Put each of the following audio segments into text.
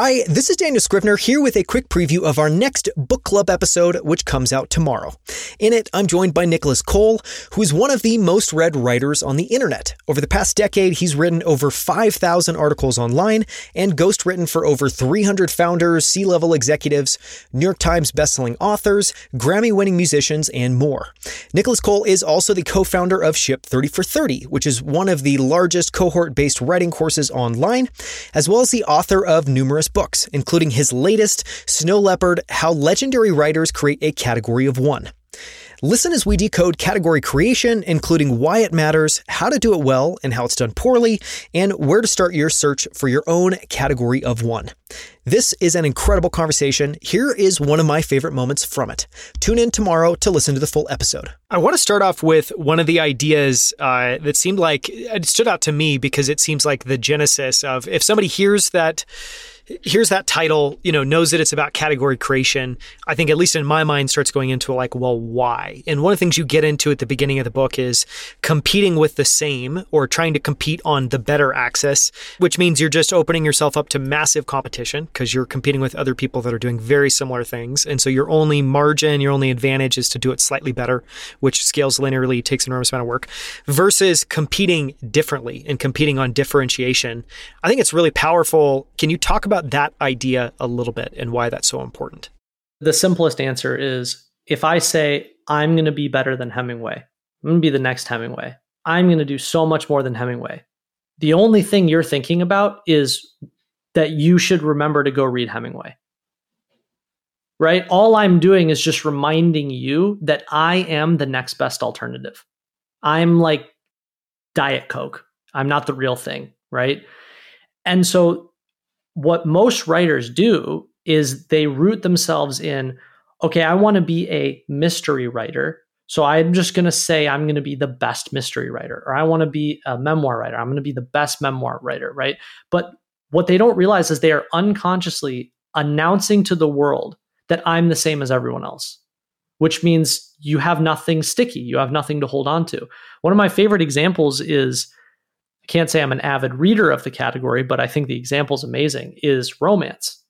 Hi, this is Daniel Scrivner here with a quick preview of our next book club episode, which comes out tomorrow. In it, I'm joined by Nicolas Cole, who is one of the most read writers on the internet. Over the past decade, he's written over 5,000 articles online and ghostwritten for over 300 founders, C level executives, New York Times bestselling authors, Grammy winning musicians, and more. Nicolas Cole is also the co founder of Ship 30 for 30, which is one of the largest cohort based writing courses online, as well as the author of numerous books, including his latest, Snow Leopard How Legendary Writers Create a Category of One. Listen as we decode category creation, including why it matters, how to do it well and how it's done poorly, and where to start your search for your own category of one. This is an incredible conversation. Here is one of my favorite moments from it. Tune in tomorrow to listen to the full episode. I want to start off with one of the ideas uh, that seemed like it stood out to me because it seems like the genesis of if somebody hears that here's that title, you know, knows that it's about category creation. I think, at least in my mind, starts going into like, well, why? And one of the things you get into at the beginning of the book is competing with the same or trying to compete on the better axis, which means you're just opening yourself up to massive competition because you're competing with other people that are doing very similar things. And so your only margin, your only advantage is to do it slightly better, which scales linearly, takes an enormous amount of work, versus competing differently and competing on differentiation. I think it's really powerful. Can you talk about about that idea a little bit and why that's so important? The simplest answer is if I say, I'm going to be better than Hemingway, I'm going to be the next Hemingway, I'm going to do so much more than Hemingway. The only thing you're thinking about is that you should remember to go read Hemingway. Right? All I'm doing is just reminding you that I am the next best alternative. I'm like Diet Coke. I'm not the real thing. Right. And so what most writers do is they root themselves in okay i want to be a mystery writer so i'm just going to say i'm going to be the best mystery writer or i want to be a memoir writer i'm going to be the best memoir writer right? But what they don't realize is they are unconsciously announcing to the world that i'm the same as everyone else which means you have nothing sticky you have nothing to hold on to. One of my favorite examples is can't say I'm an avid reader of the category, but I think the example is amazing, is romance.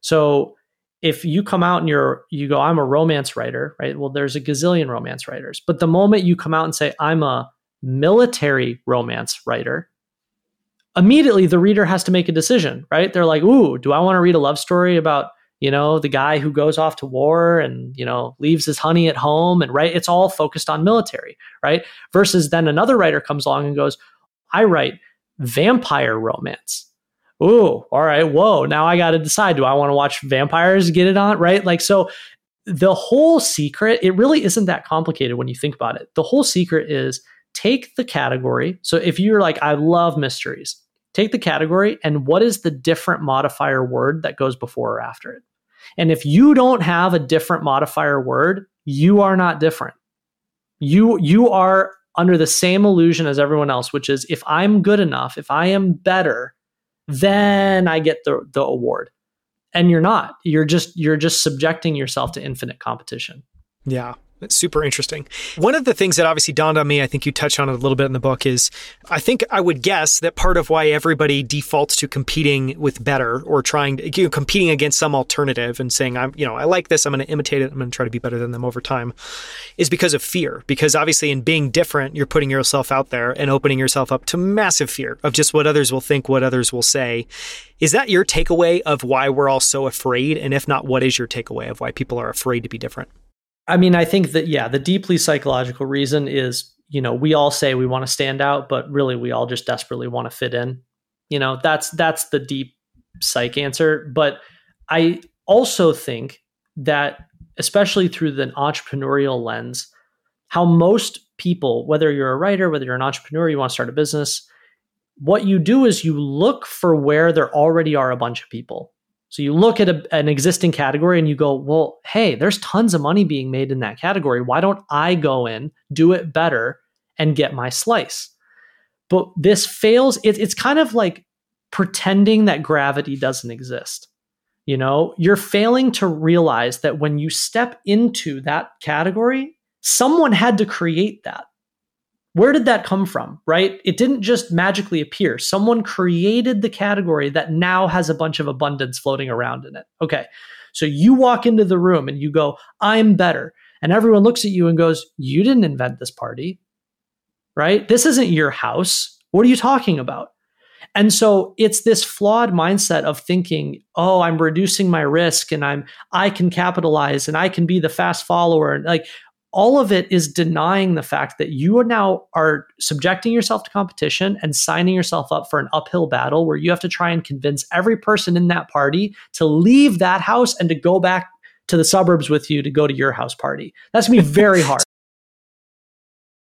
So if you come out and you're you go, I'm a romance writer, right? Well, there's a gazillion romance writers. But the moment you come out and say, I'm a military romance writer, immediately the reader has to make a decision, right? They're like, ooh, do I want to read a love story about you know the guy who goes off to war and you know leaves his honey at home and right it's all focused on military right versus then another writer comes along and goes I write vampire romance. Ooh, all right. Whoa. Now I got to decide do I want to watch vampires get it on? Right. Like, so the whole secret, it really isn't that complicated when you think about it. The whole secret is take the category. So if you're like, I love mysteries, take the category and what is the different modifier word that goes before or after it? And if you don't have a different modifier word, you are not different. You you are under the same illusion as everyone else, which is if I'm good enough, if I am better, then I get the, the award. And you're not. You're just you're just subjecting yourself to infinite competition. Yeah. Super interesting. One of the things that obviously dawned on me, I think you touched on it a little bit in the book, is I think I would guess that part of why everybody defaults to competing with better or trying to you know, competing against some alternative and saying, I'm, you know, I like this, I'm going to imitate it, I'm going to try to be better than them over time, is because of fear. Because obviously, in being different, you're putting yourself out there and opening yourself up to massive fear of just what others will think, what others will say. Is that your takeaway of why we're all so afraid? And if not, what is your takeaway of why people are afraid to be different? I mean, I think that, yeah, the deeply psychological reason is, you know, we all say we want to stand out, but really we all just desperately want to fit in. You know, that's that's the deep psych answer. But I also think that, especially through the entrepreneurial lens, how most people, whether you're a writer, whether you're an entrepreneur, you want to start a business, what you do is you look for where there already are a bunch of people so you look at a, an existing category and you go, well, hey, there's tons of money being made in that category. Why don't I go in, do it better, and get my slice? But this fails. It, it's kind of like pretending that gravity doesn't exist. You know, you're failing to realize that when you step into that category, someone had to create that. Where did that come from, right? It didn't just magically appear. Someone created the category that now has a bunch of abundance floating around in it. Okay. So you walk into the room and you go, I'm better. And everyone looks at you and goes, You didn't invent this party, right? This isn't your house. What are you talking about? And so it's this flawed mindset of thinking, oh, I'm reducing my risk and I'm I can capitalize and I can be the fast follower. And like all of it is denying the fact that you are now are subjecting yourself to competition and signing yourself up for an uphill battle where you have to try and convince every person in that party to leave that house and to go back to the suburbs with you to go to your house party. That's gonna be very hard.